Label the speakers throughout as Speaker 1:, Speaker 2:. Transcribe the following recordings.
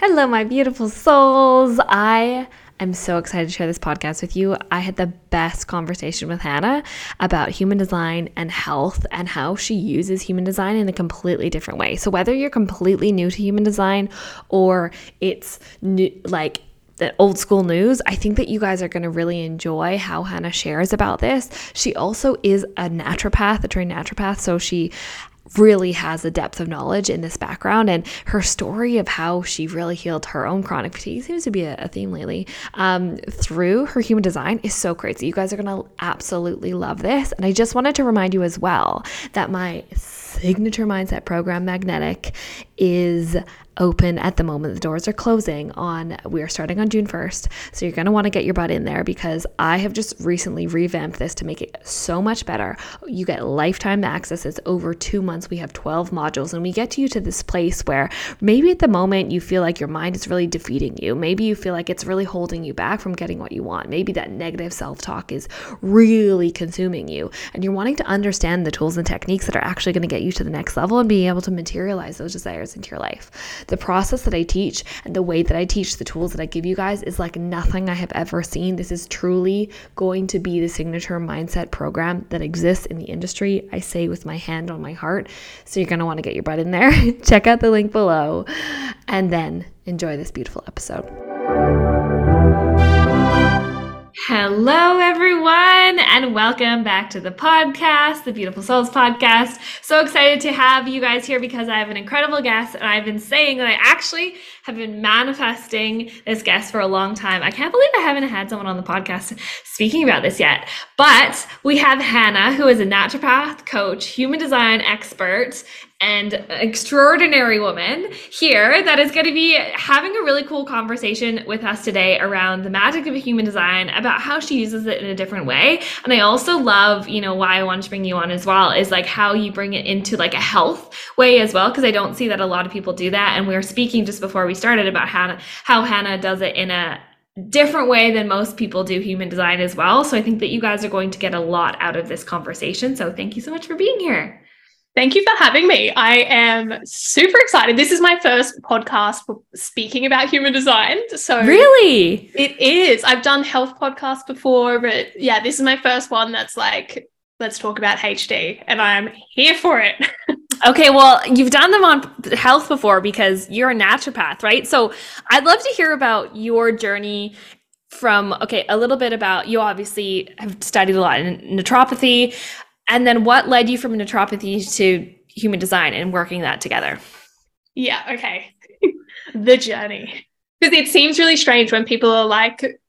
Speaker 1: Hello, my beautiful souls. I am so excited to share this podcast with you. I had the best conversation with Hannah about human design and health and how she uses human design in a completely different way. So, whether you're completely new to human design or it's new, like the old school news. I think that you guys are going to really enjoy how Hannah shares about this. She also is a naturopath, a trained naturopath. So she really has a depth of knowledge in this background and her story of how she really healed her own chronic fatigue seems to be a, theme lately um, through her human design is so crazy you guys are going to absolutely love this. And i just wanted to remind you as well that my signature mindset program magnetic is open at the moment. The doors are closing on, we are starting on June 1st. So you're going to want to get your butt in there because I have just recently revamped this to make it so much better. You get lifetime access. It's over two months. We have 12 modules and we get you to this place where maybe at the moment you feel like your mind is really defeating you. Maybe you feel like it's really holding you back from getting what you want. Maybe that negative self talk is really consuming you and you're wanting to understand the tools and techniques that are actually going to get you to the next level and being able to materialize those desires into your life. The process that I teach and the way that I teach the tools that I give you guys is like nothing I have ever seen. This is truly going to be the signature mindset program that exists in the industry. I say with my hand on my heart. So you're going to want to get your butt in there. Check out the link below and then enjoy this beautiful episode. Hello, everyone, and welcome back to the podcast, the Beautiful Souls podcast. So excited to have you guys here because I have an incredible guest, and I've been saying that I actually have been manifesting this guest for a long time. I can't believe I haven't had someone on the podcast speaking about this yet. But we have Hannah, who is a naturopath, coach, human design expert, and extraordinary woman here that is going to be having a really cool conversation with us today around the magic of human design about how she uses it in a different way. And i also love you know why i wanted to bring you on as well is like how you bring it into like a health way as well because i don't see that a lot of people do that. And we were speaking just before we started about hannah how hannah does it in a different way than most people do human design as well. So i think that you guys are going to get a lot out of this conversation. So thank you so much for being here
Speaker 2: Thank you for having me. I am super excited. This is my first podcast for speaking about human design. So
Speaker 1: Really?
Speaker 2: It is. I've done health podcasts before, but yeah, this is my first one that's like let's talk about HD and I'm here for it.
Speaker 1: okay, well, you've done them on health before because you're a naturopath, right? So, I'd love to hear about your journey from okay, a little bit about you obviously have studied a lot in naturopathy. And then what led you from naturopathy to human design and working that together?
Speaker 2: Yeah, okay. the journey. Because it seems really strange when people are like,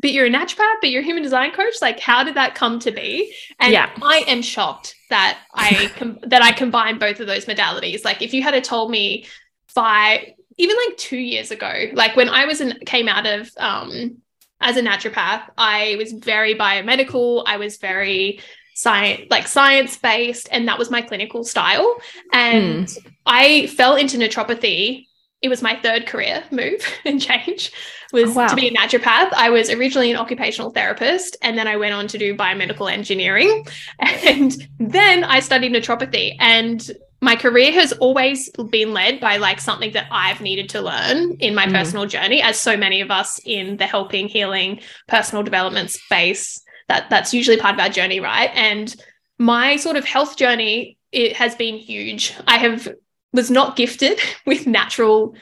Speaker 2: but you're a naturopath, but you're a human design coach. Like, how did that come to be? And yeah. I am shocked that I com- that I combine both of those modalities. Like, if you had told me five, even like two years ago, like when I was in, came out of um, as a naturopath, I was very biomedical. I was very science like science based and that was my clinical style and mm. i fell into naturopathy it was my third career move and change was oh, wow. to be a naturopath. I was originally an occupational therapist and then I went on to do biomedical engineering and then I studied naturopathy and my career has always been led by like something that I've needed to learn in my mm. personal journey as so many of us in the helping healing personal development space that that's usually part of our journey right and my sort of health journey it has been huge. I have was not gifted with natural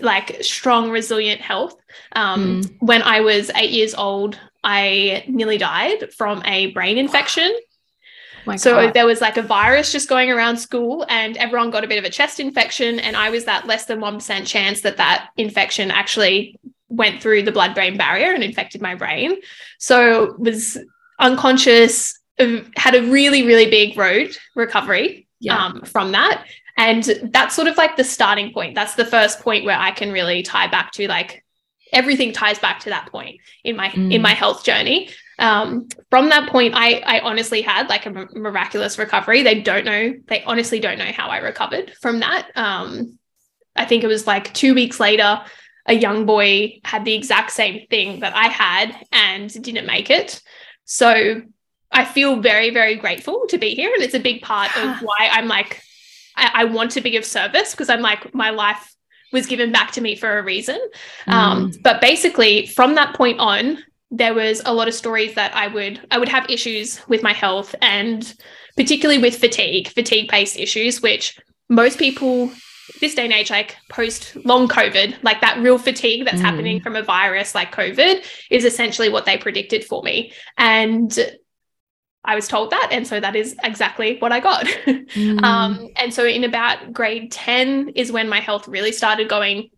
Speaker 2: like strong resilient health um, mm. when i was eight years old i nearly died from a brain infection so God. there was like a virus just going around school and everyone got a bit of a chest infection and i was that less than 1% chance that that infection actually went through the blood brain barrier and infected my brain so was unconscious had a really really big road recovery yeah. um, from that and that's sort of like the starting point. That's the first point where I can really tie back to like everything ties back to that point in my mm. in my health journey. Um, from that point, I I honestly had like a miraculous recovery. They don't know. They honestly don't know how I recovered from that. Um, I think it was like two weeks later, a young boy had the exact same thing that I had and didn't make it. So I feel very, very grateful to be here. And it's a big part of why I'm like I, I want to be of service because I'm like, my life was given back to me for a reason. Mm. Um, but basically, from that point on, there was a lot of stories that I would I would have issues with my health and particularly with fatigue, fatigue based issues, which most people this day and age, like post long COVID, like that real fatigue that's mm. happening from a virus like COVID is essentially what they predicted for me. And I was told that. And so that is exactly what I got. Mm. um, and so in about grade 10 is when my health really started going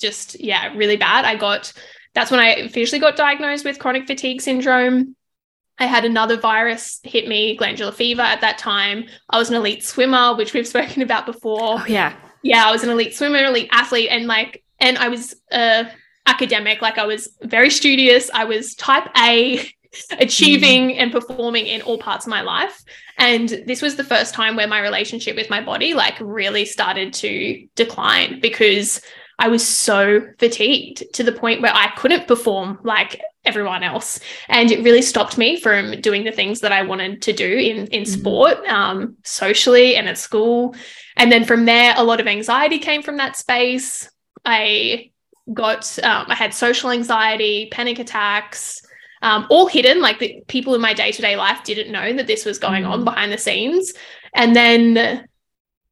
Speaker 2: just, yeah, really bad. I got, that's when I officially got diagnosed with chronic fatigue syndrome. I had another virus hit me, glandular fever at that time. I was an elite swimmer, which we've spoken about before.
Speaker 3: Oh, yeah.
Speaker 2: Yeah, I was an elite swimmer, elite athlete, and like, and I was uh academic. Like I was very studious. I was type A achieving mm. and performing in all parts of my life and this was the first time where my relationship with my body like really started to decline because I was so fatigued to the point where I couldn't perform like everyone else. And it really stopped me from doing the things that I wanted to do in, in mm-hmm. sport, um, socially, and at school. And then from there, a lot of anxiety came from that space. I got, um, I had social anxiety, panic attacks, um, all hidden. Like the people in my day to day life didn't know that this was going mm. on behind the scenes. And then,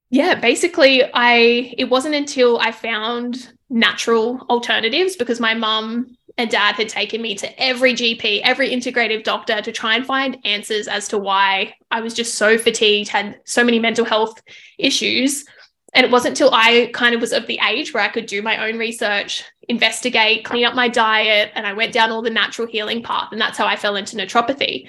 Speaker 2: yeah, basically, I it wasn't until I found natural alternatives because my mum and dad had taken me to every GP, every integrative doctor to try and find answers as to why I was just so fatigued, had so many mental health issues. And it wasn't until I kind of was of the age where I could do my own research, investigate, clean up my diet, and I went down all the natural healing path. And that's how I fell into naturopathy.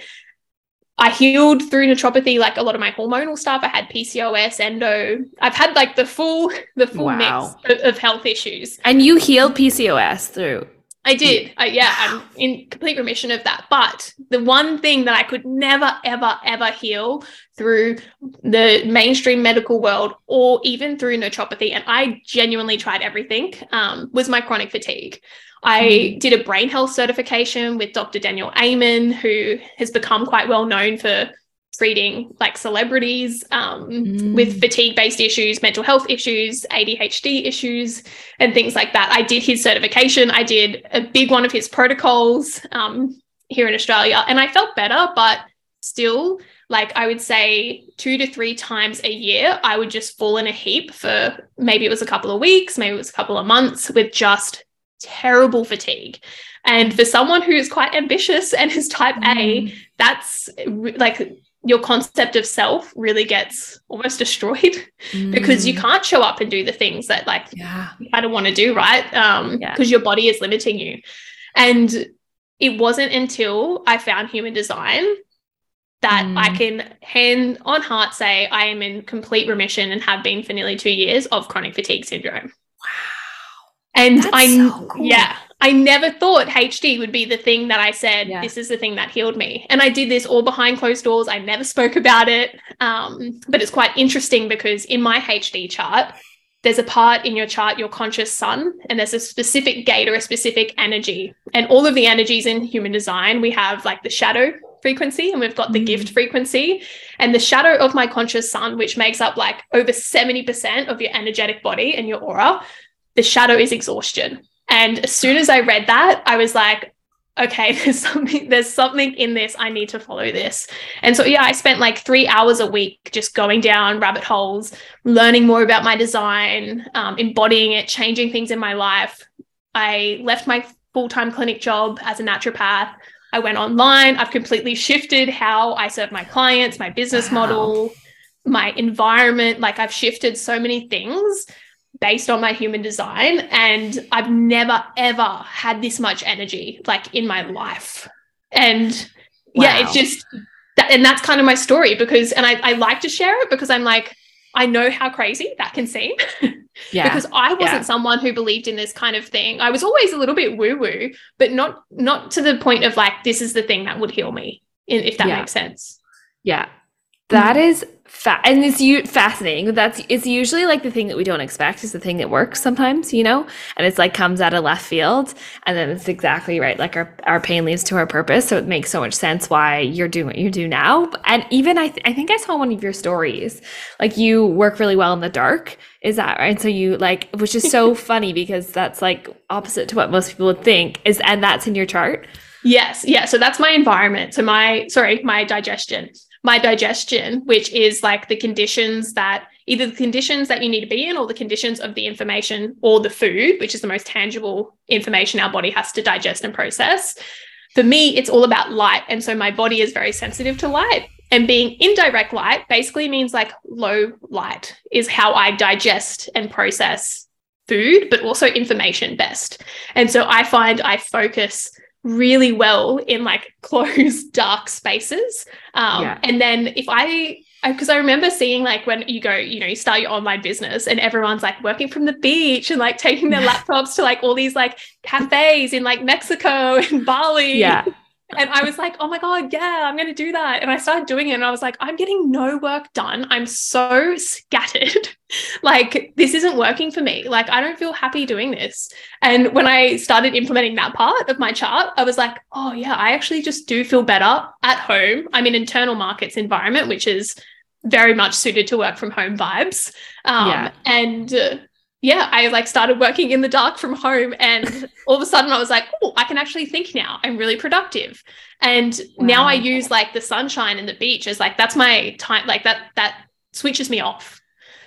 Speaker 2: I healed through naturopathy, like a lot of my hormonal stuff. I had PCOS, endo. I've had like the full, the full wow. mix of, of health issues.
Speaker 3: And you healed PCOS through
Speaker 2: I did. Yeah, I'm in complete remission of that. But the one thing that I could never, ever, ever heal through the mainstream medical world or even through naturopathy, and I genuinely tried everything, um, was my chronic fatigue. I mm. did a brain health certification with Dr. Daniel Amen, who has become quite well known for treating like celebrities um, mm. with fatigue based issues, mental health issues, ADHD issues, and things like that. I did his certification. I did a big one of his protocols um, here in Australia, and I felt better, but still, like I would say two to three times a year, I would just fall in a heap for maybe it was a couple of weeks, maybe it was a couple of months with just terrible fatigue. And for someone who is quite ambitious and is type mm. A, that's like your concept of self really gets almost destroyed mm. because you can't show up and do the things that like yeah. I don't want to do, right? Um, because yeah. your body is limiting you. And it wasn't until I found human design that mm. I can hand on heart say I am in complete remission and have been for nearly two years of chronic fatigue syndrome.
Speaker 3: Wow.
Speaker 2: And I so cool. yeah, I never thought HD would be the thing that I said, yeah. this is the thing that healed me. And I did this all behind closed doors. I never spoke about it. Um, but it's quite interesting because in my HD chart, there's a part in your chart, your conscious sun, and there's a specific gate or a specific energy. And all of the energies in human design, we have like the shadow frequency and we've got the mm. gift frequency. And the shadow of my conscious sun, which makes up like over 70% of your energetic body and your aura, the shadow is exhaustion. And as soon as I read that, I was like, okay, there's something, there's something in this. I need to follow this. And so, yeah, I spent like three hours a week just going down rabbit holes, learning more about my design, um, embodying it, changing things in my life. I left my full time clinic job as a naturopath. I went online. I've completely shifted how I serve my clients, my business wow. model, my environment. Like, I've shifted so many things based on my human design and I've never ever had this much energy like in my life. And wow. yeah, it's just that, and that's kind of my story because and I, I like to share it because I'm like, I know how crazy that can seem. Yeah. because I wasn't yeah. someone who believed in this kind of thing. I was always a little bit woo-woo, but not not to the point of like this is the thing that would heal me, if that yeah. makes sense.
Speaker 1: Yeah. That mm. is fa- and it's u- fascinating. That's it's usually like the thing that we don't expect is the thing that works sometimes, you know, and it's like comes out of left field, and then it's exactly right. Like our our pain leads to our purpose, so it makes so much sense why you're doing what you do now. And even I th- I think I saw one of your stories, like you work really well in the dark. Is that right? So you like, which is so funny because that's like opposite to what most people would think. Is and that's in your chart.
Speaker 2: Yes, yeah. So that's my environment. So my sorry, my digestion my digestion, which is like the conditions that either the conditions that you need to be in or the conditions of the information or the food, which is the most tangible information our body has to digest and process. For me, it's all about light. And so my body is very sensitive to light. And being in direct light basically means like low light is how I digest and process food, but also information best. And so I find I focus really well in like closed dark spaces. Um, yeah. and then if i because I, I remember seeing like when you go you know you start your online business and everyone's like working from the beach and like taking their laptops to like all these like cafes in like mexico and bali.
Speaker 1: Yeah
Speaker 2: and I was like, oh my God, yeah, I'm going to do that. And I started doing it and I was like, I'm getting no work done. I'm so scattered. like, this isn't working for me. Like, I don't feel happy doing this. And when I started implementing that part of my chart, I was like, oh yeah, I actually just do feel better at home. I'm in internal markets environment, which is very much suited to work from home vibes. Um, yeah. And uh, yeah, I like started working in the dark from home and all of a sudden I was like, oh, I can actually think now. I'm really productive. And wow. now I use like the sunshine and the beach as like that's my time like that that switches me off.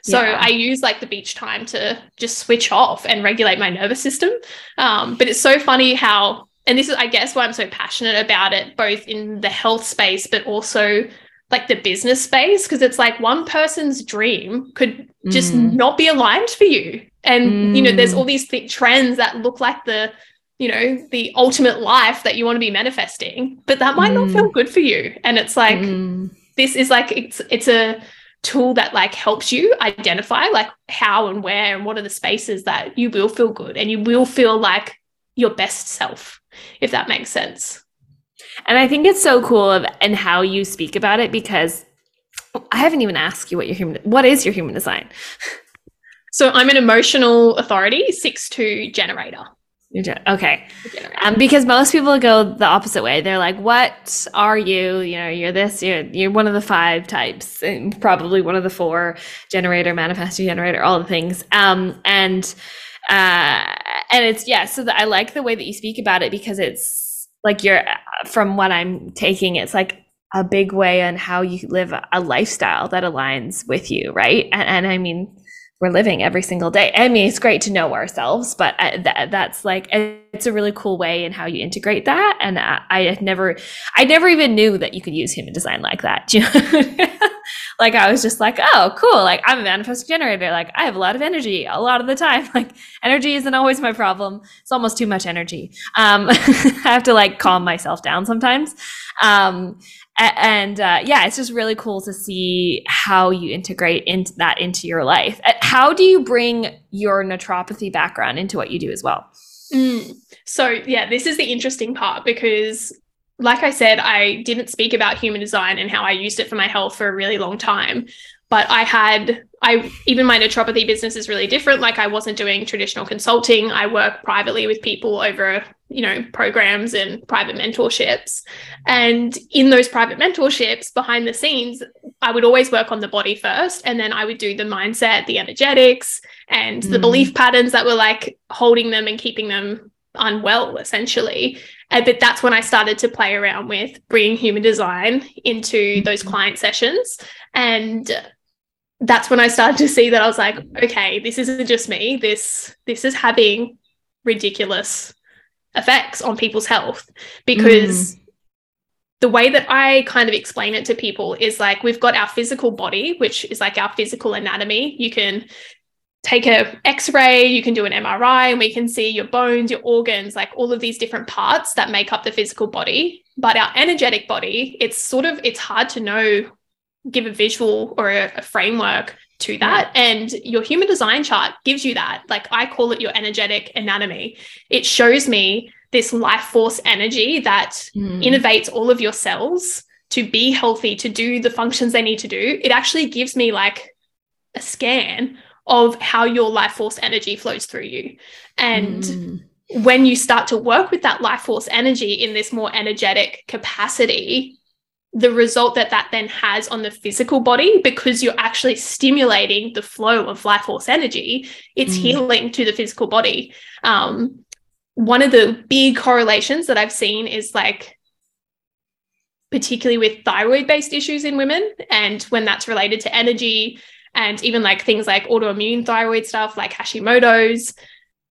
Speaker 2: So yeah. I use like the beach time to just switch off and regulate my nervous system. Um, but it's so funny how and this is I guess why I'm so passionate about it both in the health space but also like the business space because it's like one person's dream could just mm. not be aligned for you and mm. you know there's all mm. these th- trends that look like the you know the ultimate life that you want to be manifesting but that might mm. not feel mm. good for you and it's like mm. this is like it's it's a tool that like helps you identify like how and where and what are the spaces that you will feel good and you will feel like your best self if that makes sense
Speaker 1: and I think it's so cool of and how you speak about it because I haven't even asked you what your human what is your human design.
Speaker 2: So I'm an emotional authority, six two generator.
Speaker 1: Okay. Um, because most people go the opposite way. They're like, "What are you? You know, you're this. You're you're one of the five types, and probably one of the four generator, manifestor, generator, all the things." Um, and uh, and it's yeah. So the, I like the way that you speak about it because it's like you're from what i'm taking it's like a big way on how you live a lifestyle that aligns with you right? And, and i mean we're living every single day. I mean it's great to know ourselves but uh, th- that's like it's a really cool way in how you integrate that and i, I never i never even knew that you could use human design like that you know? like I was just like, oh, cool. Like I'm a manifest generator. Like I have a lot of energy a lot of the time. Like energy isn't always my problem. It's almost too much energy. Um, I have to like calm myself down sometimes. Um, and uh, yeah, it's just really cool to see how you integrate into that into your life. How do you bring your naturopathy background into what you do as well?
Speaker 2: Mm. So yeah, this is the interesting part because like I said, I didn't speak about human design and how I used it for my health for a really long time. But I had, I even my naturopathy business is really different. Like I wasn't doing traditional consulting. I work privately with people over, you know, programs and private mentorships. And in those private mentorships, behind the scenes, I would always work on the body first. And then I would do the mindset, the energetics, and mm. the belief patterns that were like holding them and keeping them unwell essentially uh, but that's when i started to play around with bringing human design into mm-hmm. those client sessions and that's when i started to see that i was like okay this isn't just me. This this is having ridiculous effects on people's health because mm. the way that i kind of explain it to people is like we've got our physical body which is like our physical anatomy. You can take a x-ray you can do an mri and we can see your bones your organs like all of these different parts that make up the physical body. But our energetic body it's sort of it's hard to know give a visual or a, a framework to that yeah. and your human design chart gives you that like i call it your energetic anatomy it shows me this life force energy that mm. innervates all of your cells to be healthy to do the functions they need to do it actually gives me like a scan of how your life force energy flows through you. And mm. when you start to work with that life force energy in this more energetic capacity, the result that that then has on the physical body, because you're actually stimulating the flow of life force energy, it's mm. healing to the physical body. Um, one of the big correlations that I've seen is like, particularly with thyroid based issues in women, and when that's related to energy, and even like things like autoimmune thyroid stuff like Hashimoto's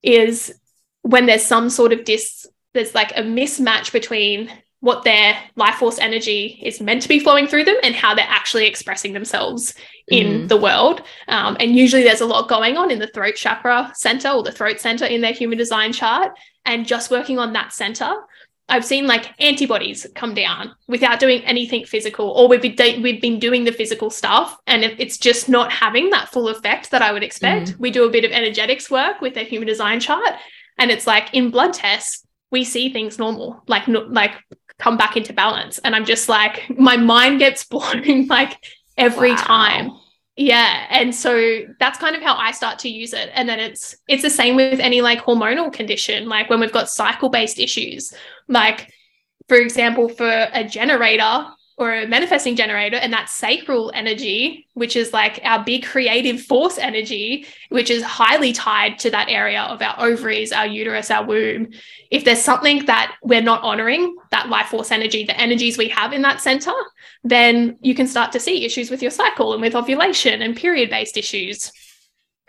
Speaker 2: is when there's some sort of dis there's like a mismatch between what their life force energy is meant to be flowing through them and how they're actually expressing themselves in mm. the world. Um, and usually there's a lot going on in the throat chakra center or the throat center in their human design chart. And just working on that center I've seen like antibodies come down without doing anything physical, or we've been, we've been doing the physical stuff and it's just not having that full effect that I would expect. Mm. We do a bit of energetics work with their human design chart, and it's like in blood tests, we see things normal, like, like come back into balance. And I'm just like, my mind gets blown like every wow. time yeah and so that's kind of how i start to use it and then it's it's the same with any like hormonal condition like when we've got cycle based issues like for example for a generator or a manifesting generator and that sacral energy which is like our big creative force energy which is highly tied to that area of our ovaries our uterus our womb if there's something that we're not honoring that life force energy the energies we have in that center then you can start to see issues with your cycle and with ovulation and period based issues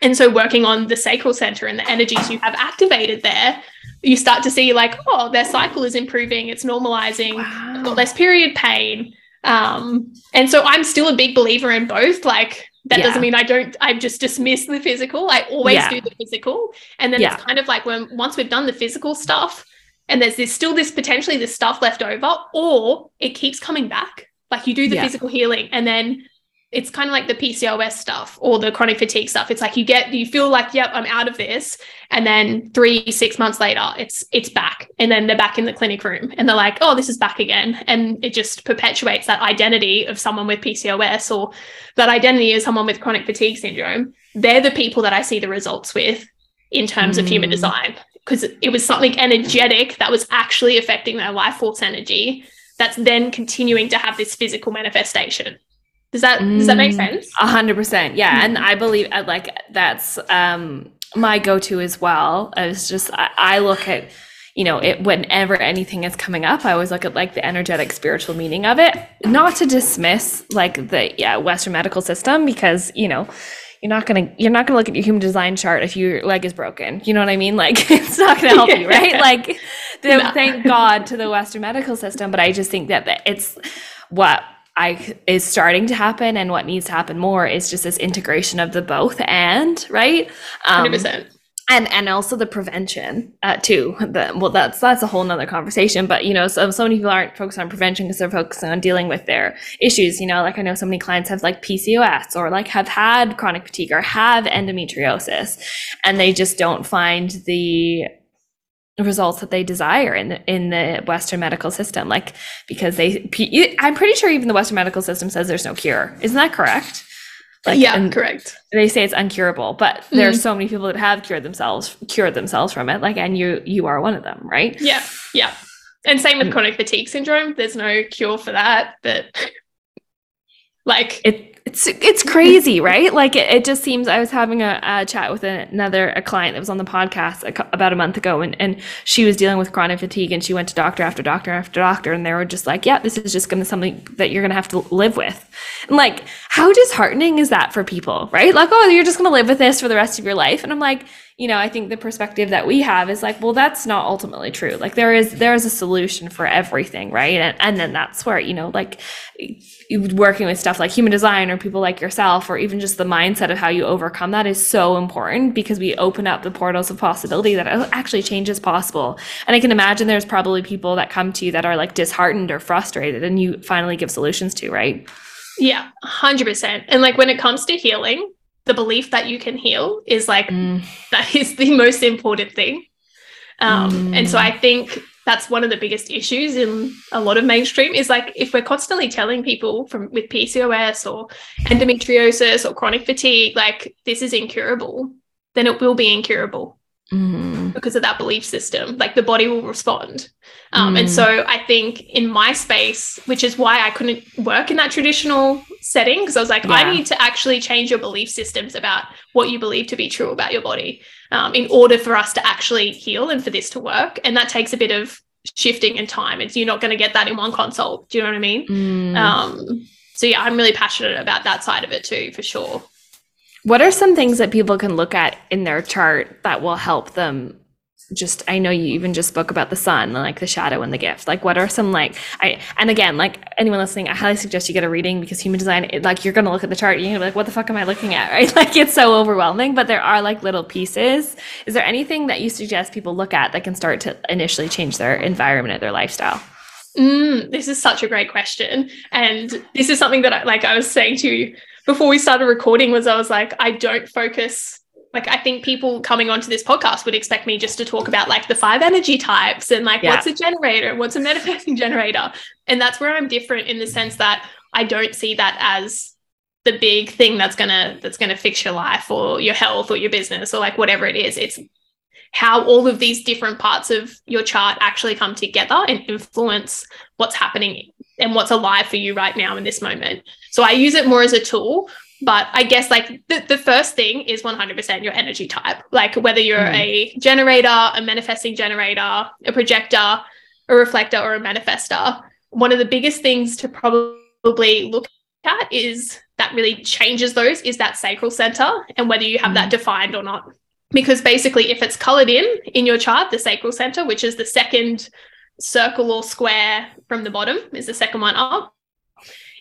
Speaker 2: and so working on the sacral center and the energies you have activated there you start to see like oh their cycle is improving it's normalizing wow. less period pain um, and so I'm still a big believer in both. Like that yeah. doesn't mean I don't I just dismiss the physical. I always yeah. do the physical. And then yeah. it's kind of like when once we've done the physical stuff and there's this still this potentially this stuff left over, or it keeps coming back. Like you do the physical healing and then it's kind of like the PCOS stuff or the chronic fatigue stuff. It's like you get you feel like, yep, I'm out of this. And then three, six months later, it's it's back. And then they're back in the clinic room and they're like, oh, this is back again. And it just perpetuates that identity of someone with PCOS or that identity of someone with chronic fatigue syndrome. They're the people that I see the results with in terms mm. of human mm. design. Because it was something energetic that was actually affecting their life force energy that's then continuing to have this physical manifestation. Does that does that make mm, sense?
Speaker 1: A hundred percent, yeah. Mm-hmm. And I believe uh, like that's um my go-to as well. It's just I, I look at you know it whenever anything is coming up i always look at like the energetic spiritual meaning of it not to dismiss like the yeah western medical system because you know you're not gonna you're not gonna look at your human design chart if your leg is broken you know what i mean like it's not gonna help you right like no. thank god to the western medical system but i just think that it's what I is starting to happen and what needs to happen more is just this integration of the both and right?
Speaker 2: Um, 100%
Speaker 1: and and also the prevention uh, too. The, well that's that's a whole nother conversation but you know so, so many people aren't focused on prevention because they're focused on dealing with their issues you know? Like i know so many clients have like pcos or like have had chronic fatigue or have endometriosis and they just don't find the results that they desire in the in the western medical system like because they i'm pretty sure even the western medical system says there's no cure. Isn't that correct?
Speaker 2: Like, yeah correct.
Speaker 1: they say it's uncurable but mm-hmm. there are so many people that have cured themselves cured themselves from it like and you you are one of them right?
Speaker 2: Yeah yeah. And same with chronic fatigue syndrome. There's no cure for that but like
Speaker 1: it it's it's crazy, right? Like it, it just seems. I was having a, a chat with another a client that was on the podcast a, about a month ago, and and she was dealing with chronic fatigue, and she went to doctor after doctor after doctor, and they were just like, "Yeah, this is just going to something that you're going to have to live with." And like, how disheartening is that for people, right? Like, oh, you're just going to live with this for the rest of your life, and I'm like, you know, I think the perspective that we have is like, well, that's not ultimately true. Like there is there is a solution for everything, right? And and then that's where, you know, like working with stuff like human design or people like yourself or even just the mindset of how you overcome that is so important because we open up the portals of possibility that actually change is possible. And I can imagine there's probably people that come to you that are like disheartened or frustrated and you finally give solutions to, right?
Speaker 2: Yeah, 100%. And like when it comes to healing, the belief that you can heal is like mm. that is the most important thing um, mm. and so i think that's one of the biggest issues in a lot of mainstream is like if we're constantly telling people from with pcos or endometriosis or chronic fatigue like this is incurable then it will be incurable mm. because of that belief system like the body will respond um, mm. and so i think in my space which is why i couldn't work in that traditional setting because I was like, yeah. I need to actually change your belief systems about what you believe to be true about your body um, in order for us to actually heal and for this to work. And that takes a bit of shifting and time. It's you're not going to get that in one consult. Do you know what I mean? Mm. Um, so yeah, I'm really passionate about that side of it too, for sure.
Speaker 1: What are some things that people can look at in their chart that will help them? Just i know you even just spoke about the sun like the shadow and the gift. Like what are some like i and again like anyone listening i highly suggest you get a reading because human design it, like you're gonna look at the chart and you're gonna be like what the fuck am i looking at? Right? Like it's so overwhelming but there are like little pieces. Is there anything that you suggest people look at that can start to initially change their environment or their lifestyle?
Speaker 2: Mm, this is such a great question. And this is something that I, like i was saying to you before we started recording was i was like i don't focus like I think people coming onto this podcast would expect me just to talk about like the five energy types and like yeah. what's a generator, what's a manifesting generator. And that's where I'm different in the sense that I don't see that as the big thing that's gonna that's gonna fix your life or your health or your business or like whatever it is. It's how all of these different parts of your chart actually come together and influence what's happening and what's alive for you right now in this moment. So I use it more as a tool but I guess like the, the first thing is 100% your energy type. Like whether you're mm. a generator, a manifesting generator, a projector, a reflector, or a manifester, one of the biggest things to probably look at is that really changes those is that sacral center and whether you have mm. that defined or not. Because basically, if it's colored in in your chart, the sacral center, which is the second circle or square from the bottom, is the second one up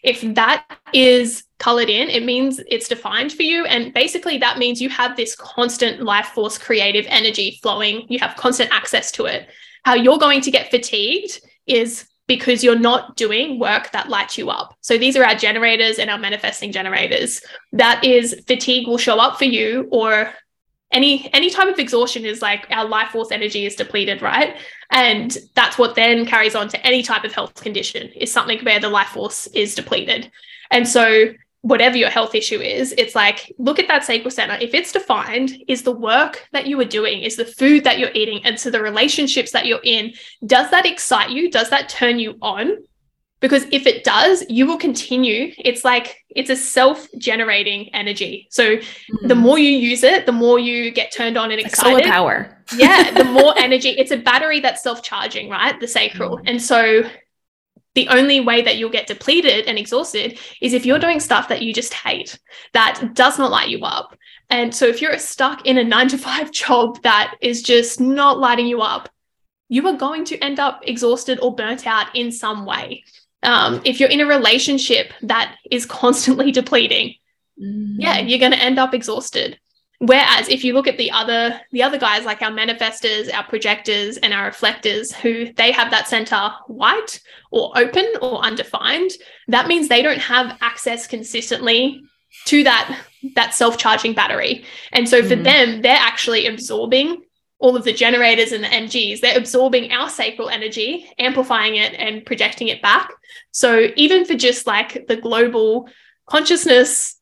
Speaker 2: if that is colored in, it means it's defined for you. And basically, that means you have this constant life force, creative energy flowing. You have constant access to it. How you're going to get fatigued is because you're not doing work that lights you up. So these are our generators and our manifesting generators. That is fatigue will show up for you or any any type of exhaustion is like our life force energy is depleted right and that's what then carries on to any type of health condition is something where the life force is depleted. And so whatever your health issue is it's like look at that sacral center. If it's defined is the work that you are doing is the food that you're eating and so the relationships that you're in does that excite you? Does that turn you on because if it does you will continue. It's like it's a self-generating energy. So mm-hmm. the more you use it the more you get turned on and excited
Speaker 1: like solar power.
Speaker 2: Yeah the more energy it's a battery that's self-charging right? The sacral. Mm-hmm. and so the only way that you'll get depleted and exhausted is if you're doing stuff that you just hate that does not light you up. And so if you're stuck in a 9 to 5 job that is just not lighting you up you are going to end up exhausted or burnt out in some way um, if you're in a relationship that is constantly depleting, mm. yeah, you're going to end up exhausted. Whereas if you look at the other the other guys like our manifestors, our projectors, and our reflectors, who they have that center white or open or undefined, that means they don't have access consistently to that that self-charging battery. And so for mm. them, they're actually absorbing all of the generators and the MGs, they're absorbing our sacral energy, amplifying it and projecting it back. So even for just like the global consciousness,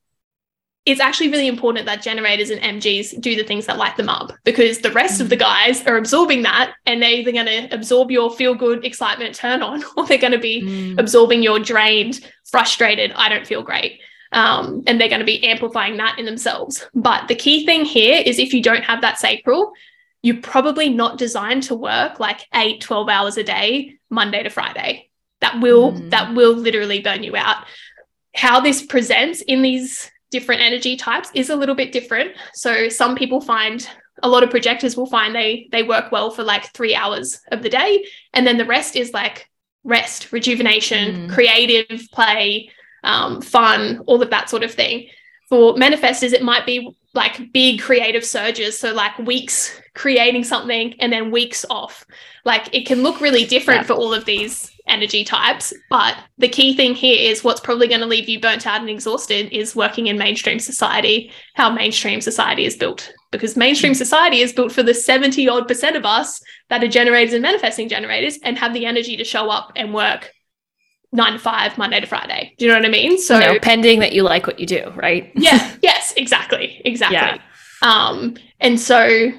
Speaker 2: it's actually really important that generators and MGs do the things that light them up because the rest of the mm. guys are absorbing that and they're either going to absorb your feel good excitement turn on or they're going to be mm. absorbing your drained, frustrated, I don't feel great. Um, and they're going to be amplifying that in themselves. But the key thing here is if you don't have that sacral, you're probably not designed to work like eight, 12 hours a day, Monday to Friday. That will, mm. that will literally burn you out. How this presents in these different energy types is a little bit different. So some people find a lot of projectors will find they they work well for like three hours of the day. And then the rest is like rest, rejuvenation, mm. creative play, um, fun, all of that sort of thing. For manifestors, it might be like big creative surges. So, like weeks creating something and then weeks off. Like it can look really different yeah. for all of these energy types. But the key thing here is what's probably going to leave you burnt out and exhausted is working in mainstream society, how mainstream society is built. Because mainstream hmm. society is built for the 70 odd percent of us that are generators and manifesting generators and have the energy to show up and work nine to five, Monday to Friday. Do you know what I mean?
Speaker 1: So no, pending that you like what you do, right?
Speaker 2: yeah. Yes, exactly. Exactly. Yeah. Um, and so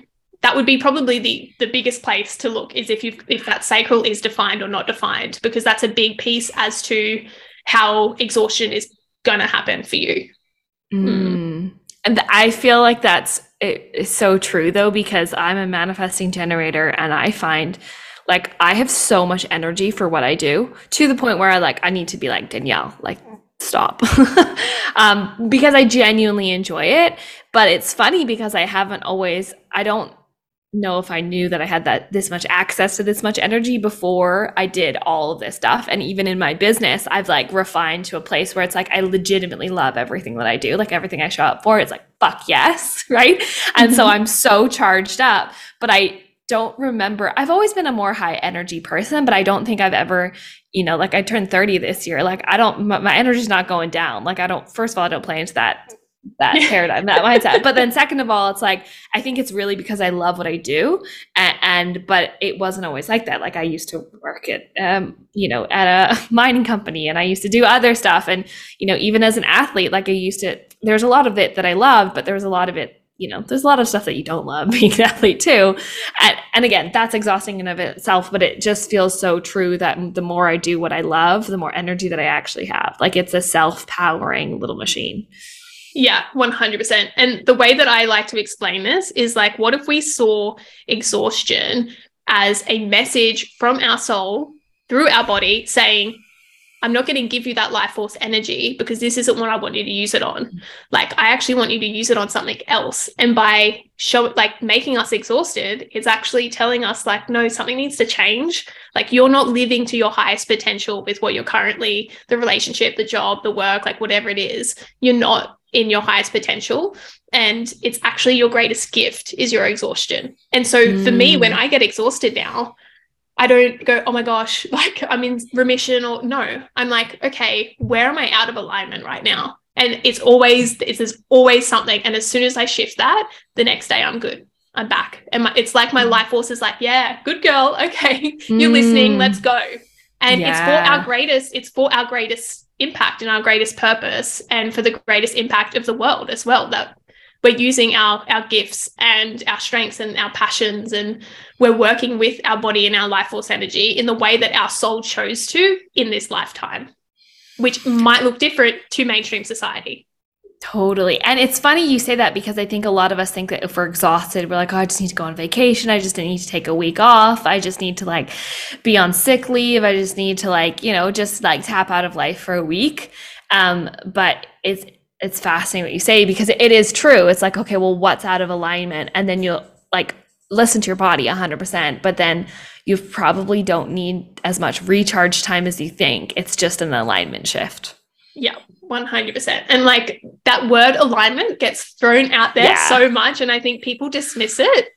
Speaker 2: that would be probably the the biggest place to look is if you if that sacral is defined or not defined, because that's a big piece as to how exhaustion is gonna happen for you.
Speaker 1: Mm. And I feel like that's it, it's so true though, because I'm a manifesting generator and I find like I have so much energy for what I do to the point where I like I need to be like Danielle, like stop. um, because I genuinely enjoy it. But it's funny because I haven't always I don't know if I knew that I had that this much access to this much energy before I did all of this stuff. And even in my business, I've like refined to a place where it's like I legitimately love everything that I do. Like everything I show up for, it's like fuck yes, right? And so I'm so charged up, but I don't remember. I've always been a more high energy person, but I don't think I've ever, you know, like I turned 30 this year. Like I don't, my, my energy's not going down. Like I don't, first of all, I don't play into that that paradigm, that mindset. But then second of all, it's like I think it's really because I love what I do, and, and but it wasn't always like that. Like I used to work at, um, you know, at a mining company, and I used to do other stuff, and you know, even as an athlete, like I used to. There's a lot of it that I loved, but there was a lot of it you know, there's a lot of stuff that you don't love being an athlete too. And, and again, that's exhausting in of itself, but it just feels so true that the more I do what I love, the more energy that I actually have. Like it's a self-powering little machine.
Speaker 2: Yeah, 100%. And the way that I like to explain this is like, what if we saw exhaustion as a message from our soul through our body saying, I'm not going to give you that life force energy because this isn't what I want you to use it on. Like I actually want you to use it on something else. And by show like making us exhausted, it's actually telling us like, no, something needs to change. Like you're not living to your highest potential with what you're currently, the relationship, the job, the work, like whatever it is. You're not in your highest potential. And it's actually your greatest gift is your exhaustion. And so mm. for me, when mm. I get exhausted now, I don't go, oh my gosh, like I'm in remission or no. I'm like, okay, where am I out of alignment right now? And it's always, it's there's always something. And as soon as I shift that, the next day I'm good. I'm back. And my, it's like my mm. life force is like, yeah, good girl. Okay. You're mm. listening. Let's go. And yeah. it's for our greatest, it's for our greatest impact and our greatest purpose and for the greatest impact of the world as well. That we're using our our gifts and our strengths and our passions and we're working with our body and our life force energy in the way that our soul chose to in this lifetime which might look different to mainstream society
Speaker 1: Totally. And it's funny you say that because I think a lot of us think that if we're exhausted, we're like, oh, I just need to go on vacation. I just need to take a week off. I just need to like be on sick leave. I just need to like, you know, just like tap out of life for a week. Um, but it's it's fascinating what you say because it is true. It's like, okay, well, what's out of alignment? And then you'll like listen to your body 100%, but then you probably don't need as much recharge time as you think. It's just an alignment shift.
Speaker 2: Yeah, 100%. And like that word alignment gets thrown out there yeah. so much. And I think people dismiss it.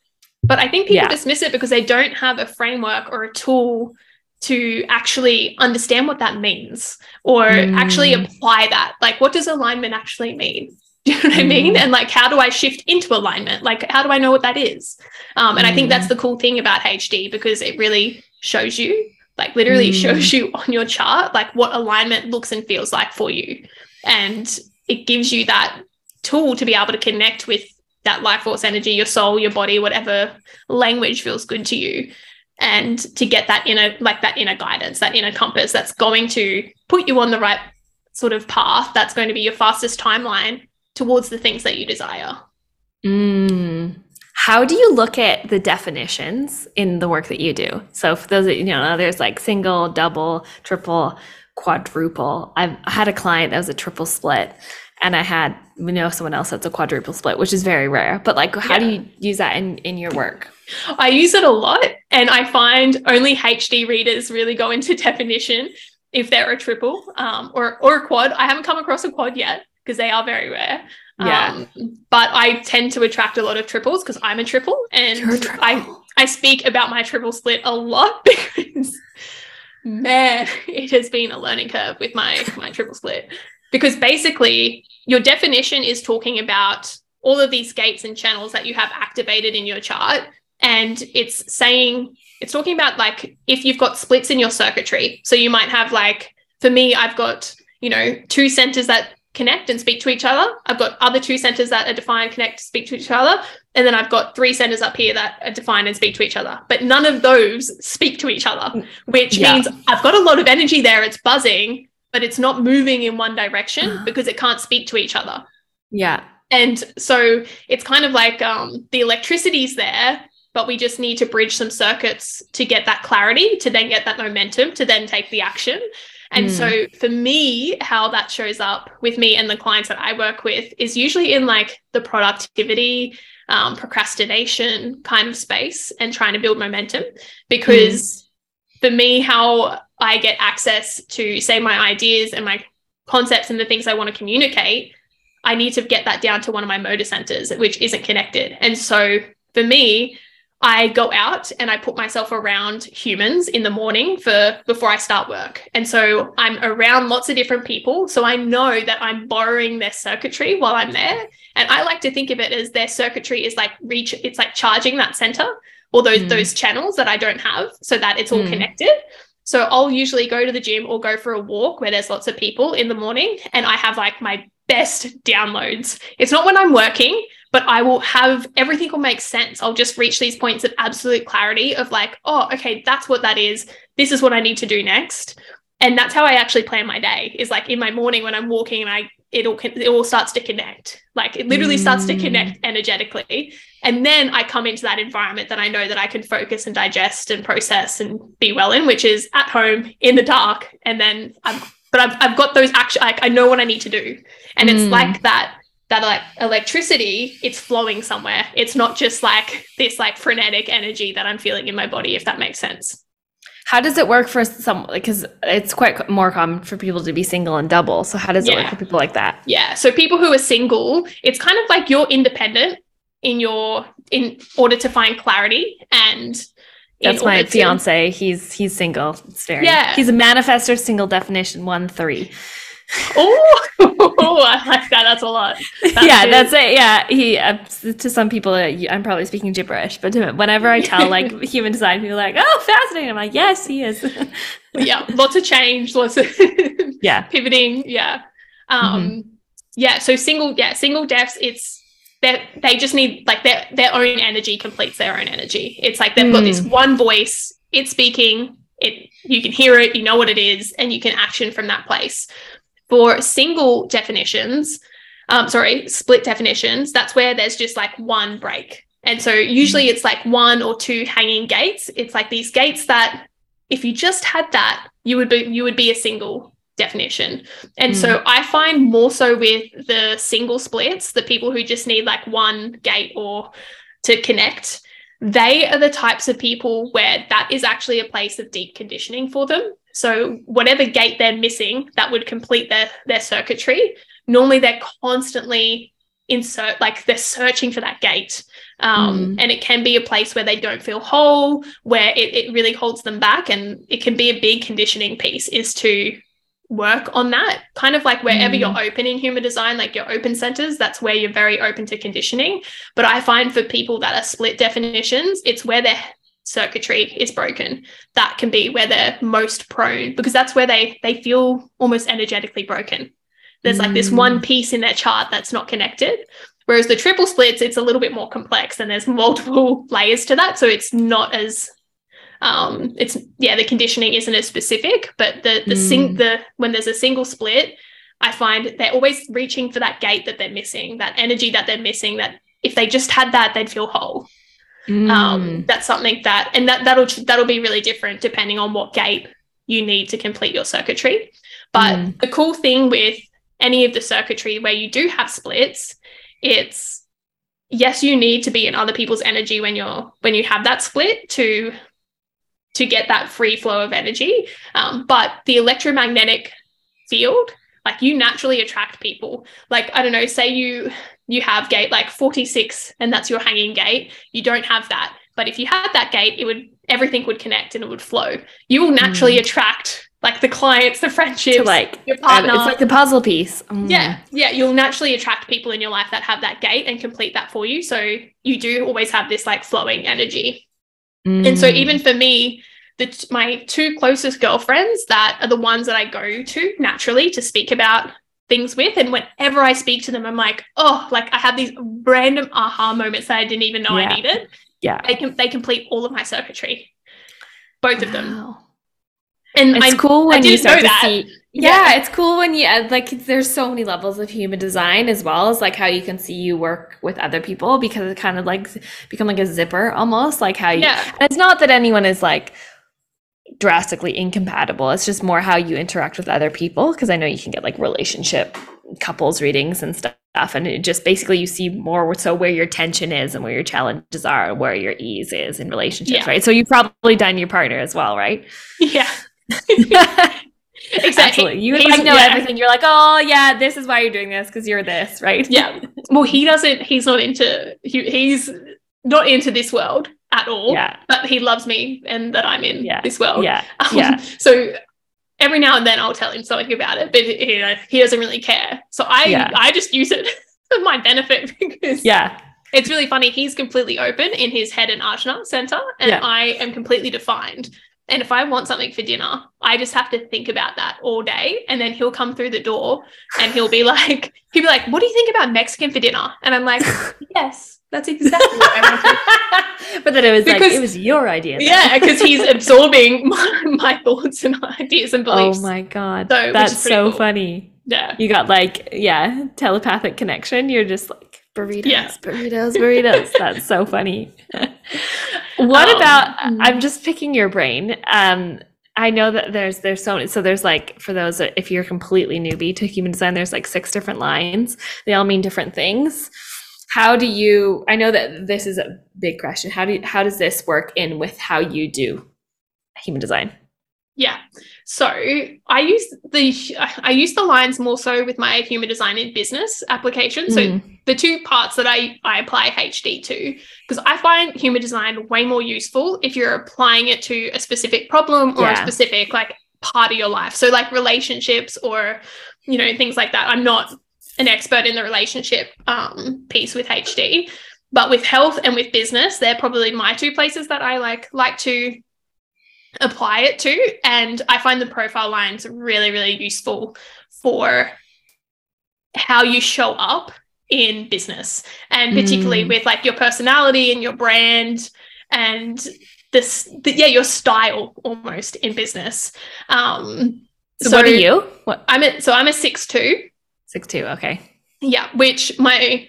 Speaker 2: But I think people yeah. dismiss it because they don't have a framework or a tool to actually understand what that means or mm. actually apply that. Like, what does alignment actually mean? Do you know what mm. I mean? And like, how do I shift into alignment? Like, how do I know what that is? Um, and mm. I think that's mm. the cool thing about HD because it really shows you, like, literally mm. shows you on your chart, like what alignment looks and feels like for you. And it gives you that tool to be able to connect with that life force energy, your soul, your body, whatever language feels good to you. And to get that inner, like that inner guidance, that inner compass that's going to put you on the right sort of path, that's going to be your fastest timeline towards the things that you desire.
Speaker 1: Mm. How do you look at the definitions in the work that you do? So for those that you know, there's like single, double, triple, quadruple. I've had a client that was a triple split and I had we know someone else that's a quadruple split, which is very rare. But like, how yeah. do you use that in in your work?
Speaker 2: I use it a lot, and I find only HD readers really go into definition if they're a triple um, or or a quad. I haven't come across a quad yet because they are very rare.
Speaker 1: Yeah.
Speaker 2: Um, but I tend to attract a lot of triples because I'm a triple, and a triple. I I speak about my triple split a lot because man, it has been a learning curve with my my triple split because basically your definition is talking about all of these gates and channels that you have activated in your chart. And it's saying it's talking about like if you've got splits in your circuitry. So you might have like for me i've got you know two centers that connect and speak to each other. I've got other two centers that are defined connect speak to each other. And then i've got three centers up here that are defined and speak to each other. But none of those speak to each other which yeah. means i've got a lot of energy there. It's buzzing but it's not moving in one direction because it can't speak to each other.
Speaker 1: Yeah.
Speaker 2: And so it's kind of like um, the electricity's there, but we just need to bridge some circuits to get that clarity, to then get that momentum, to then take the action. And mm. so for me, how that shows up with me and the clients that I work with is usually in like the productivity, um, procrastination kind of space and trying to build momentum. Because mm. for me, how I get access to, say, my ideas and my concepts and the things I want to communicate, I need to get that down to one of my motor centers, which isn't connected. And so for me, I go out and I put myself around humans in the morning for before I start work. And so I'm around lots of different people. So I know that I'm borrowing their circuitry while I'm there. And I like to think of it as their circuitry is like reach, it's like charging that center or those mm. those channels that I don't have so that it's all mm. connected. So I'll usually go to the gym or go for a walk where there's lots of people in the morning and I have like my best downloads. It's not when I'm working, but I will have everything will make sense. I'll just reach these points of absolute clarity of like, oh, okay, that's what that is. This is what I need to do next. And that's how I actually plan my day is like in my morning when I'm walking and I it all it all starts to connect. Like it literally mm. starts to connect mm. energetically. And then I come into that environment that I know that I can focus and digest and process and be well in, which is at home in the dark. And then I'm, but I've, I've got those action, like I know what I need to do. And mm. it's like that, that like electricity, it's flowing somewhere. It's not just like this like frenetic energy that I'm feeling in my body, if that makes sense.
Speaker 1: How does it work for some? Because it's quite more common for people to be single and double. So how does yeah. it work for people like that?
Speaker 2: Yeah. So people who are single, it's kind of like you're independent in your in order to find clarity and
Speaker 1: that's my fiance. To, he's he's single. It's very yeah. He's a manifestor single definition one three.
Speaker 2: Oh, I like that. That's a lot.
Speaker 1: Yeah, that's it. Yeah, he uh, to some people, uh, I'm probably speaking gibberish, but to, whenever I tell like human design, people are like, "Oh, fascinating!" I'm like, "Yes, he is."
Speaker 2: yeah, lots of change, lots of
Speaker 1: yeah
Speaker 2: pivoting. Yeah, um, mm-hmm. yeah. So single, yeah, single deaths. It's that they just need like their their own energy completes their own energy. It's like they've mm. got this hmm. one voice, it's speaking, it you can hear it, you know what it is, and you can action from that place. For single definitions, um, sorry, split definitions, that's where there's just like one break. And so usually it's like one or two hanging gates. It's like these gates that if you just had that, you would be you would be a single definition. And mm. so. I find more so with the single splits, the people who just need like one gate or to connect, they are the types of people where that is actually a place of deep conditioning for them. So whatever gate they're missing that would complete their their circuitry, normally they're constantly insert like they're searching for that gate. Um, mm. and it can be a place where they don't feel whole, where it, it really holds them back. And it can be a big conditioning piece is to work on that kind of like wherever mm. you're opening human design like your open centers that's where you're very open to conditioning but i find for people that are split definitions it's where their circuitry is broken that can be where they're most prone because that's where they they feel almost energetically broken there's like this one mm. piece in their chart that's not connected whereas the triple splits it's a little bit more complex and there's multiple layers to that so it's not as um, it's yeah, the conditioning isn't as specific, but the the mm. sing the when there's a single split, I find they're always reaching for that gate that they're missing, that energy that they're missing. That if they just had that, they'd feel whole. Mm. Um, that's something that, and that that'll that'll be really different depending on what gate you need to complete your circuitry. But mm. the cool thing with any of the circuitry where you do have splits, it's yes, you need to be in other people's energy when you're when you have that split to to get that free flow of energy. Um, but the electromagnetic field, like you naturally attract people. Like, I don't know, say you you have gate like 46 and that's your hanging gate. You don't have that. But if you had that gate, it would everything would connect and it would flow. You will naturally mm. attract like the clients, the friendships, to
Speaker 1: like your partner. It's like the puzzle piece.
Speaker 2: Mm. Yeah, yeah. You'll naturally attract people in your life that have that gate and complete that for you. So you do always have this like flowing energy. Mm. And so mm. even for me, the my two closest girlfriends that are the ones that I go to naturally to speak about things with and whenever I speak to them I'm like, "Oh, like I have these random aha moments that I didn't even know yeah. I needed."
Speaker 1: Yeah.
Speaker 2: They can they complete all of my circuitry. Both wow. of them.
Speaker 1: And it's I, cool when you start to that. see yeah, yeah, it's cool when you uh, like there's so many levels of human design as well as like how you can see you work with other people because it kind of like become like a zipper almost like how you yeah. it's not that anyone is like drastically incompatible. It's just more how you interact with other people because I know you can get like relationship couples readings and stuff and it just basically you see more so where your tension is and where your challenges are and where your ease is in relationships, yeah. right? So you've probably done your partner as well, right?
Speaker 2: Yeah.
Speaker 1: exactly. You like know yeah. everything. You're like, oh yeah, this is why you're doing this because you're this, right?
Speaker 2: Yeah. Well, he doesn't. He's not into. He, he's not into this world at all.
Speaker 1: Yeah.
Speaker 2: But he loves me and that I'm in
Speaker 1: yeah.
Speaker 2: this world.
Speaker 1: Yeah. Um, yeah.
Speaker 2: So every now and then I'll tell him something about it, but he, he doesn't really care. So I yeah. I just use it for my benefit because
Speaker 1: yeah.
Speaker 2: It's really funny. He's completely open in his head and ajna center, and. I am completely defined. And if I want something for dinner, I just have to think about that all day. And then he'll come through the door and he'll be like, he'll be like, What do you think about Mexican for dinner? And I'm like, Yes, that's exactly what I
Speaker 1: wanted. but then it was because, like it was your idea.
Speaker 2: Then. Yeah, because he's absorbing my, my, thoughts and ideas and oh beliefs.
Speaker 1: Oh my god, so, that's so cool. funny.
Speaker 2: Yeah,
Speaker 1: you got like yeah telepathic connection. You're just like burritos, yeah. burritos, burritos. that's so funny. what um, about? Mm. I'm just picking your brain. Um, I know that there's there's so so there's like for those if you're completely newbie to human design, there's like six different lines. They all mean different things how do you i know that this is a big question how do you, how does this work in with how you do human design
Speaker 2: yeah so i use the i use the lines more so with my human design in business application so mm. the two parts that i i apply hd to because i find human design way more useful if you're applying it to a specific problem or yeah. a specific like part of your life so like relationships or you know things like that i'm not an expert in the relationship um, piece with HD. But with health and with business, they're probably my two places that I like like to apply it to. And I find the profile lines really, really useful for how you show up in business and particularly mm. with like your personality and your brand and this the, yeah your style almost in business um
Speaker 1: so, so what are you
Speaker 2: what i'm a, so i'm a six two
Speaker 1: Six two. Okay.
Speaker 2: Yeah, which my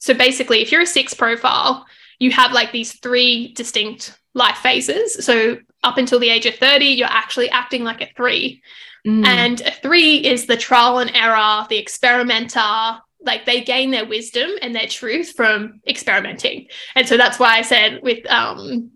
Speaker 2: so basically, if you're a six profile, you have like these three distinct life phases. So up until the age of 30, you're actually acting like a three. Mm. And a three is the trial and error, the experimenter, like they gain their wisdom and their truth from experimenting. And so that's why I said with um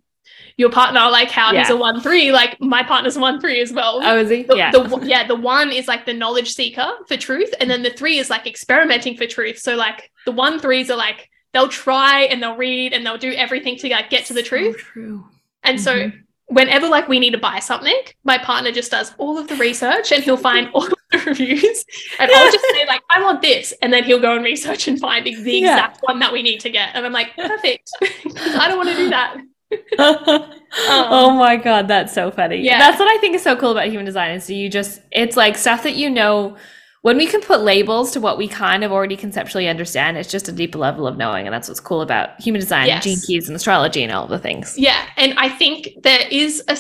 Speaker 2: your partner, like how yeah. he's a one three, like my partner's one three as well.
Speaker 1: Oh, is he?
Speaker 2: The,
Speaker 1: yeah.
Speaker 2: The, yeah. The one is like the knowledge seeker for truth, and then the three is like experimenting for truth. So like the one threes are like they'll try and they'll read and they'll do everything to like get to the truth.
Speaker 1: So true.
Speaker 2: And mm-hmm. so whenever like we need to buy something, my partner just does all of the research and he'll find all of the reviews. And I'll just say like I want this. And then he'll go and research and find the exact yeah. one that we need to get. And I'm like perfect. I don't want to do that.
Speaker 1: Um, oh my god that's so funny. yeah. That's what I think is so cool about human design is you just it's like stuff that you know when we can put labels to what we kind of already conceptually understand, it's just a deeper level of knowing. And that's what's cool about human design, yes. gene keys, and astrology and all the things.
Speaker 2: Yeah. And I think there is a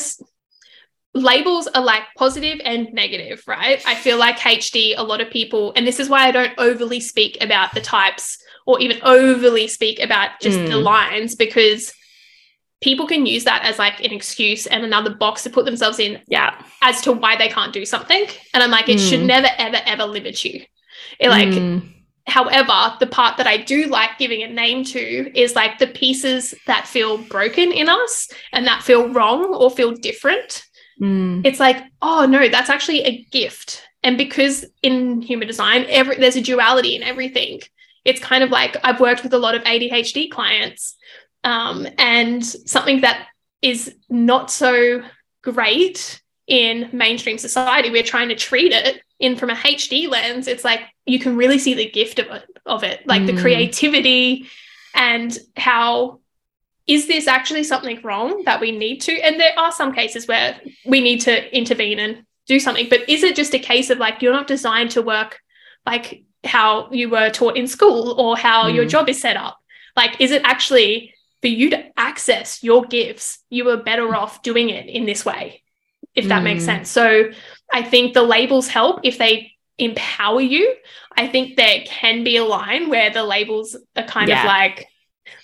Speaker 2: labels are like positive and negative, right? I feel like HD, a lot of people, and this is why I don't overly speak about the types or even overly speak about just mm. the lines because people can use that as like an excuse and another box to put themselves in
Speaker 1: yeah
Speaker 2: as to why they can't do something and i'm like it mm. should never ever ever limit you it like mm. however the part that i do like giving a name to is like the pieces that feel broken in us and that feel wrong or feel different
Speaker 1: mm.
Speaker 2: it's like oh no that's actually a gift and because in human design every there's a duality in everything it's kind of like i've worked with a lot of adhd clients um, and something that is not so great in mainstream society. We're trying to treat it in from a HD lens. It's like you can really see the gift of it, of it, like mm. the creativity and how is this actually something wrong that we need to? And there are some cases where we need to intervene and do something, but is it just a case of like you're not designed to work like how you were taught in school or how mm. your job is set up? Like, is it actually for you to access your gifts, you are better off doing it in this way, if that mm. makes sense. So I think the labels help if they empower you. I think there can be a line where the labels are kind yeah. of like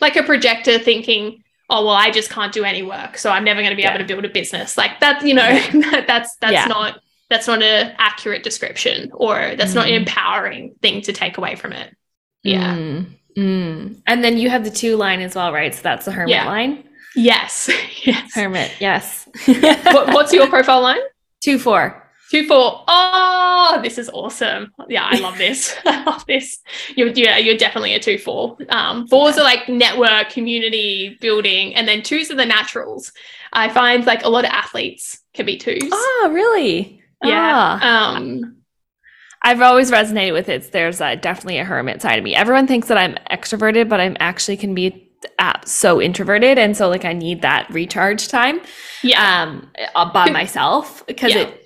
Speaker 2: like a projector thinking, oh well, I just can't do any work, so I'm never going to be yeah. able to build a business. Like that, you know, that's that's yeah. not that's not an accurate description or that's mm. not an mm. empowering thing to take away from it. Yeah.
Speaker 1: Mm. Mm. And then you have the two line as well, right? So that's the hermit yeah. line.
Speaker 2: Yes. yes.
Speaker 1: Hermit. Yes.
Speaker 2: what, what's your profile line?
Speaker 1: Two four.
Speaker 2: Two four. Oh, this is awesome. Yeah, I love this. I love this. You're yeah, you're definitely a two four. Um, fours yeah. are like network, community building, and then twos are the naturals. I find like a lot of athletes can be twos.
Speaker 1: Oh, really?
Speaker 2: Yeah. Ah. Um,
Speaker 1: I've always resonated with it. There's a, definitely a hermit side of me. Everyone thinks that I'm extroverted, but I'm actually can be uh, so introverted, and so like I need that recharge time.
Speaker 2: Yeah,
Speaker 1: um, uh, by myself because yeah. it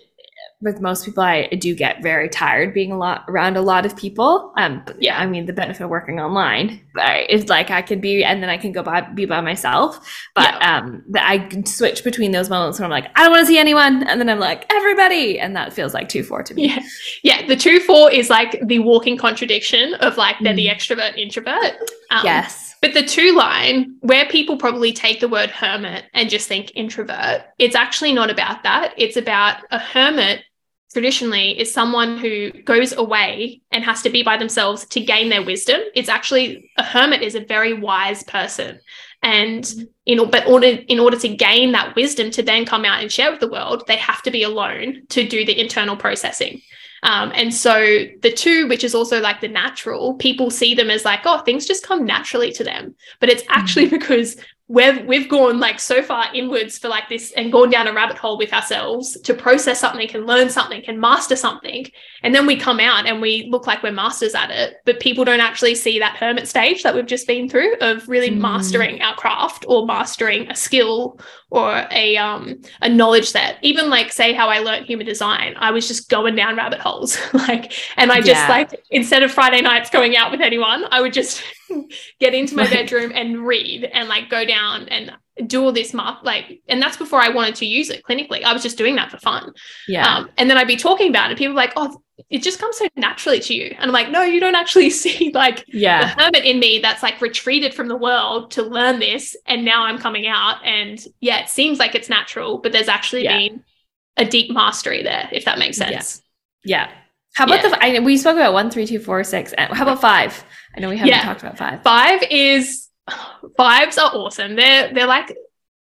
Speaker 1: with most people, I do get very tired being a lot around a lot of people. Um, yeah, I mean the benefit of working online, it's like I can be, and then I can go by be by myself. But yeah. um, the, I can switch between those moments when I'm like, I don't want to see anyone, and then I'm like, everybody, and that feels like two four to me.
Speaker 2: Yeah, yeah. The two four is like the walking contradiction of like they're mm. the extrovert introvert.
Speaker 1: Um, yes.
Speaker 2: But the two line, where people probably take the word hermit and just think introvert, it's actually not about that. It's about a hermit traditionally is someone who goes away and has to be by themselves to gain their wisdom. It's actually a hermit is a very wise person. And you know, but order in order to gain that wisdom to then come out and share with the world, they have to be alone to do the internal processing. Um, and so the two, which is also like the natural, people see them as like, oh, things just come naturally to them. But it's actually mm-hmm. because we've we've gone like so far inwards for like this and gone down a rabbit hole with ourselves to process something and learn something and master something and then we come out and we look like we're masters at it but people don't actually see that hermit stage that we've just been through of really mm. mastering our craft or mastering a skill or a um a knowledge set even like say how i learned human design i was just going down rabbit holes like and i just yeah. like instead of friday nights going out with anyone i would just get into my bedroom and read and like go down and do all this math like and that's before i wanted to use it clinically i was just doing that for fun
Speaker 1: yeah um,
Speaker 2: and then i'd be talking about it people like oh it just comes so naturally to you and i'm like no you don't actually see like
Speaker 1: yeah
Speaker 2: the hermit in me that's like retreated from the world to learn this and now i'm coming out and yeah it seems like it's natural but there's actually yeah. been a deep mastery there if that makes sense
Speaker 1: yeah, yeah. how about yeah. the I, we spoke about one three two four six how about five I know we haven't yeah. talked about five.
Speaker 2: Five is fives are awesome. They're they're like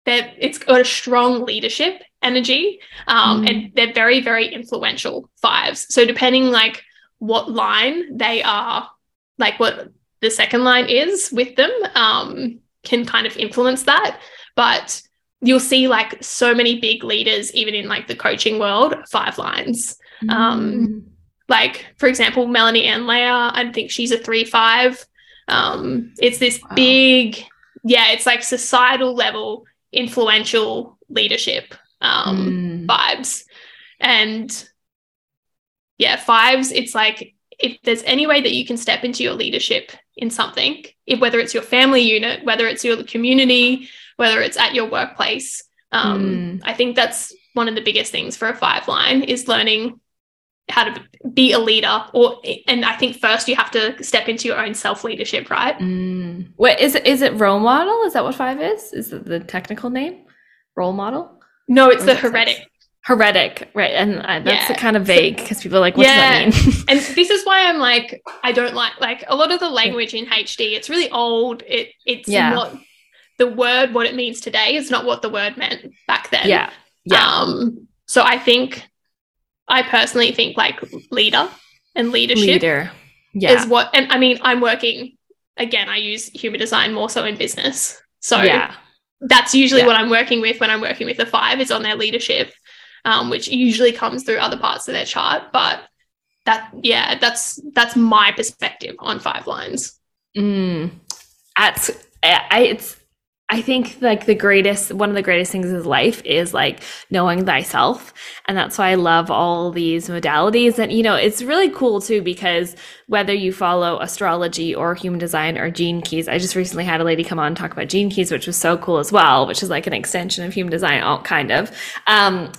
Speaker 2: they're it's got a strong leadership energy. Um, mm. and they're very, very influential fives. So depending like what line they are, like what the second line is with them, um, can kind of influence that. But you'll see like so many big leaders, even in like the coaching world, five lines. Um, Like, for example, Melanie Ann Layer, I think she's a three five. Um, it's this wow. big, yeah, it's like societal level influential leadership um, mm. vibes. And yeah, fives, it's like if there's any way that you can step into your leadership in something, if, whether it's your family unit, whether it's your community, whether it's at your workplace, um, mm. I think that's one of the biggest things for a five line is learning how to be a leader or and i think first you have to step into your own self leadership right?
Speaker 1: Mm. what is it is it role model? Is that what five is? Is it the technical name? Role model?
Speaker 2: No it's the heretic.
Speaker 1: Heretic right and uh, that's yeah. kind of vague because people are like what yeah. does that mean?
Speaker 2: And this is why i'm like i don't like like a lot of the language in hd it's really old it it's yeah. not the word what it means today is not what the word meant back then.
Speaker 1: Yeah. Yeah.
Speaker 2: Um so i think I personally think like leader and leadership
Speaker 1: leader. Yeah.
Speaker 2: is what and I mean I'm working again I use human design more so in business. So yeah. that's usually yeah. what I'm working with when I'm working with the five is on their leadership, um, which usually comes through other parts of their chart. But that yeah, that's that's my perspective on five lines.
Speaker 1: Mm. That's I, it's I think like the greatest, one of the greatest things in life is like knowing thyself. And that's why I love all these modalities. And, you know, it's really cool too, because whether you follow astrology or human design or gene keys, I just recently had a lady come on and talk about gene keys, which was so cool as well, which is like an extension of human design, all kind of. Um,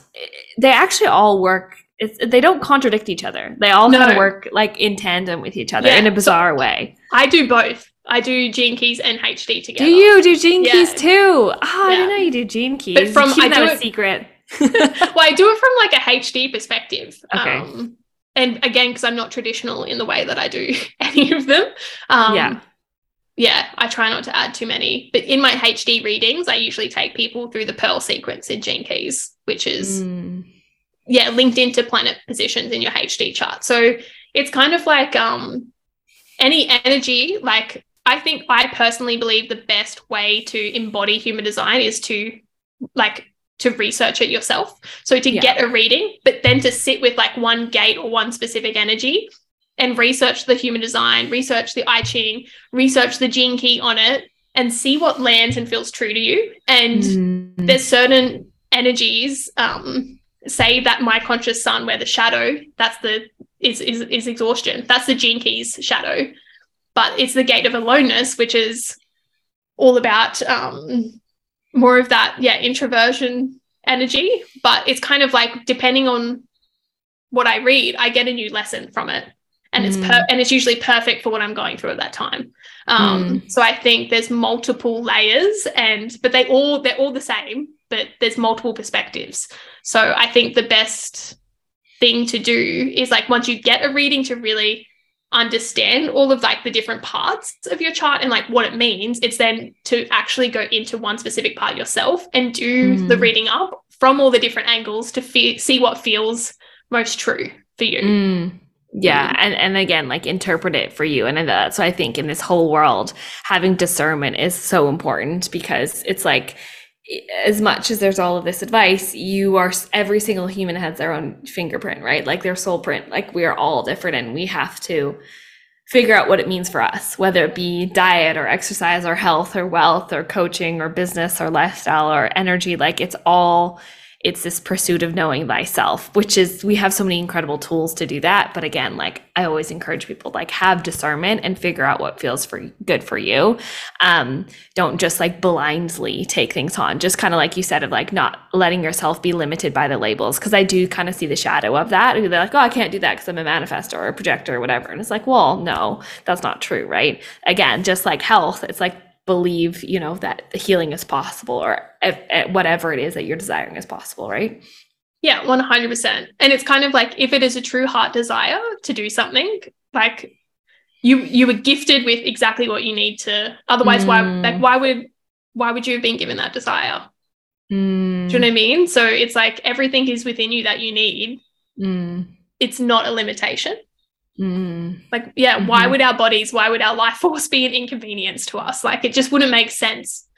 Speaker 1: they actually all work it's, they don't contradict each other. They all no. kind of work like in tandem with each other yeah. in a bizarre so way.
Speaker 2: I do both. I do Gene Keys and HD together.
Speaker 1: Do you do Gene yeah. Keys too? Oh, yeah. I didn't know you do Gene Keys. But from I do a secret.
Speaker 2: well, I do it from like a HD perspective. Okay. Um, and again, because I'm not traditional in the way that I do any of them. Um, yeah. Yeah, I try not to add too many. But in my HD readings, I usually take people through the Pearl sequence in Gene Keys, which is mm. yeah linked into planet positions in your HD chart. So it's kind of like um any energy like I think I personally believe the best way to embody human design is to like to research it yourself. So to yeah. get a reading, but then to sit with like one gate or one specific energy and research the human design, research the I Ching, research the gene key on it, and see what lands and feels true to you. And mm. there's certain energies, um, say that my conscious sun, where the shadow, that's the is is, is exhaustion. That's the gene keys shadow but it's the gate of aloneness, which is all about um, more of that, yeah, introversion energy. But it's kind of like depending on what I read, I get a new lesson from it. And mm. it's per- and it's usually perfect for what I'm going through at that time. Um, mm. So I think there's multiple layers, and but they all they're all the same, but there's multiple perspectives. So I think the best thing to do is like once you get a reading to really understand all of like the different parts of your chart and like what it means it's then to actually go into one specific part yourself and do mm. the reading up from all the different angles to fe- see what feels most true for you
Speaker 1: mm. yeah and and again like interpret it for you and that's why i think in this whole world having discernment is so important because it's like as much as there's all of this advice, you are every single human has their own fingerprint, right? Like their soul print. Like we are all different and we have to figure out what it means for us, whether it be diet or exercise or health or wealth or coaching or business or lifestyle or energy. Like it's all it's this pursuit of knowing thyself which is we have so many incredible tools to do that. But again like i always encourage people like have discernment and figure out what feels for good for you. Um don't just like blindly take things on. Just kind of like you said of like not letting yourself be limited by the labels. Because i do kind of see the shadow of that. They're like oh i can't do that because i'm a manifestor or a projector or whatever. And it's like well no that's not true right? Again just like health it's like believe you know that healing is possible or if, if whatever it is that you're desiring is possible right
Speaker 2: yeah 100% and it's kind of like if it is a true heart desire to do something like you you were gifted with exactly what you need to otherwise mm. why like why would why would you have been given that desire mm. do you know what i mean so it's like everything is within you that you need mm. it's not a limitation Mm. Like, yeah, mm-hmm. why would our bodies, why would our life force be an inconvenience to us? Like, it just wouldn't make sense.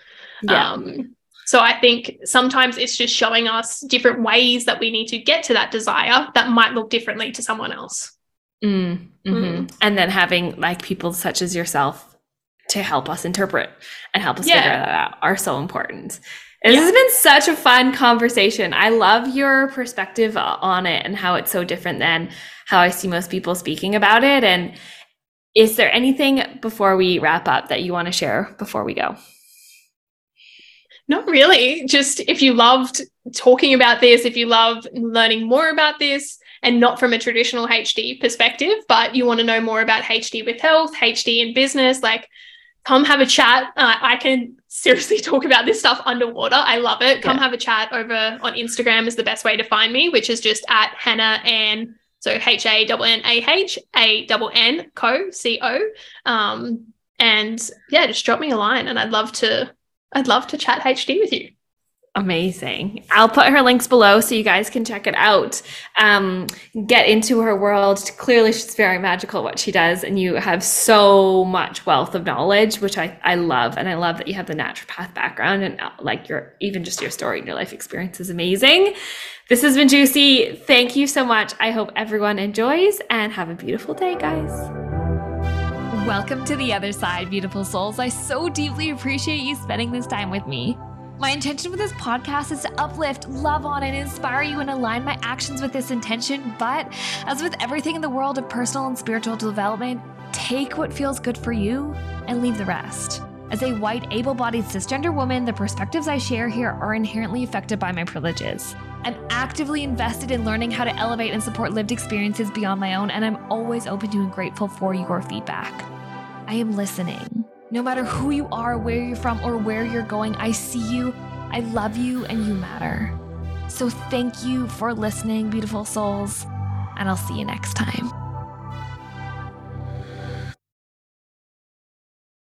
Speaker 2: Yeah. Um, so I think sometimes it's just showing us different ways that we need to get to that desire that might look differently to someone else.
Speaker 1: Mm, mm-hmm. mm. And then having like people such as yourself to help us interpret and help us yeah. figure that out are so important. This yeah. has been such a fun conversation. I love your perspective on it and how it's so different than how I see most people speaking about it. And is there anything before we wrap up that you want to share before we go?
Speaker 2: Not really. Just if you loved talking about this, if you love learning more about this, and not from a traditional HD perspective, but you want to know more about HD with health, HD in business, like come have a chat. Uh, I can seriously talk about this stuff underwater. I love it. Come yeah. have a chat over on Instagram is the best way to find me, which is just at Hannah Ann so H A N N A H A N N Co C O. Um, and yeah, just drop me a line, and I'd love to. I'd love to chat HD with you.
Speaker 1: Amazing. I'll put her links below so you guys can check it out. Um, get into her world. Clearly, she's very magical what she does, and you have so much wealth of knowledge, which I, I love. And I love that you have the naturopath background and uh, like your even just your story and your life experience is amazing. This has been juicy. Thank you so much. I hope everyone enjoys and have a beautiful day, guys.
Speaker 3: Welcome to the other side, beautiful souls. I so deeply appreciate you spending this time with me. My intention with this podcast is to uplift, love on, and inspire you and align my actions with this intention. But as with everything in the world of personal and spiritual development, take what feels good for you and leave the rest. As a white, able bodied cisgender woman, the perspectives I share here are inherently affected by my privileges. I'm actively invested in learning how to elevate and support lived experiences beyond my own, and I'm always open to and grateful for your feedback. I am listening. No matter who you are, where you're from, or where you're going, I see you, I love you, and you matter. So thank you for listening, beautiful souls, and I'll see you next time.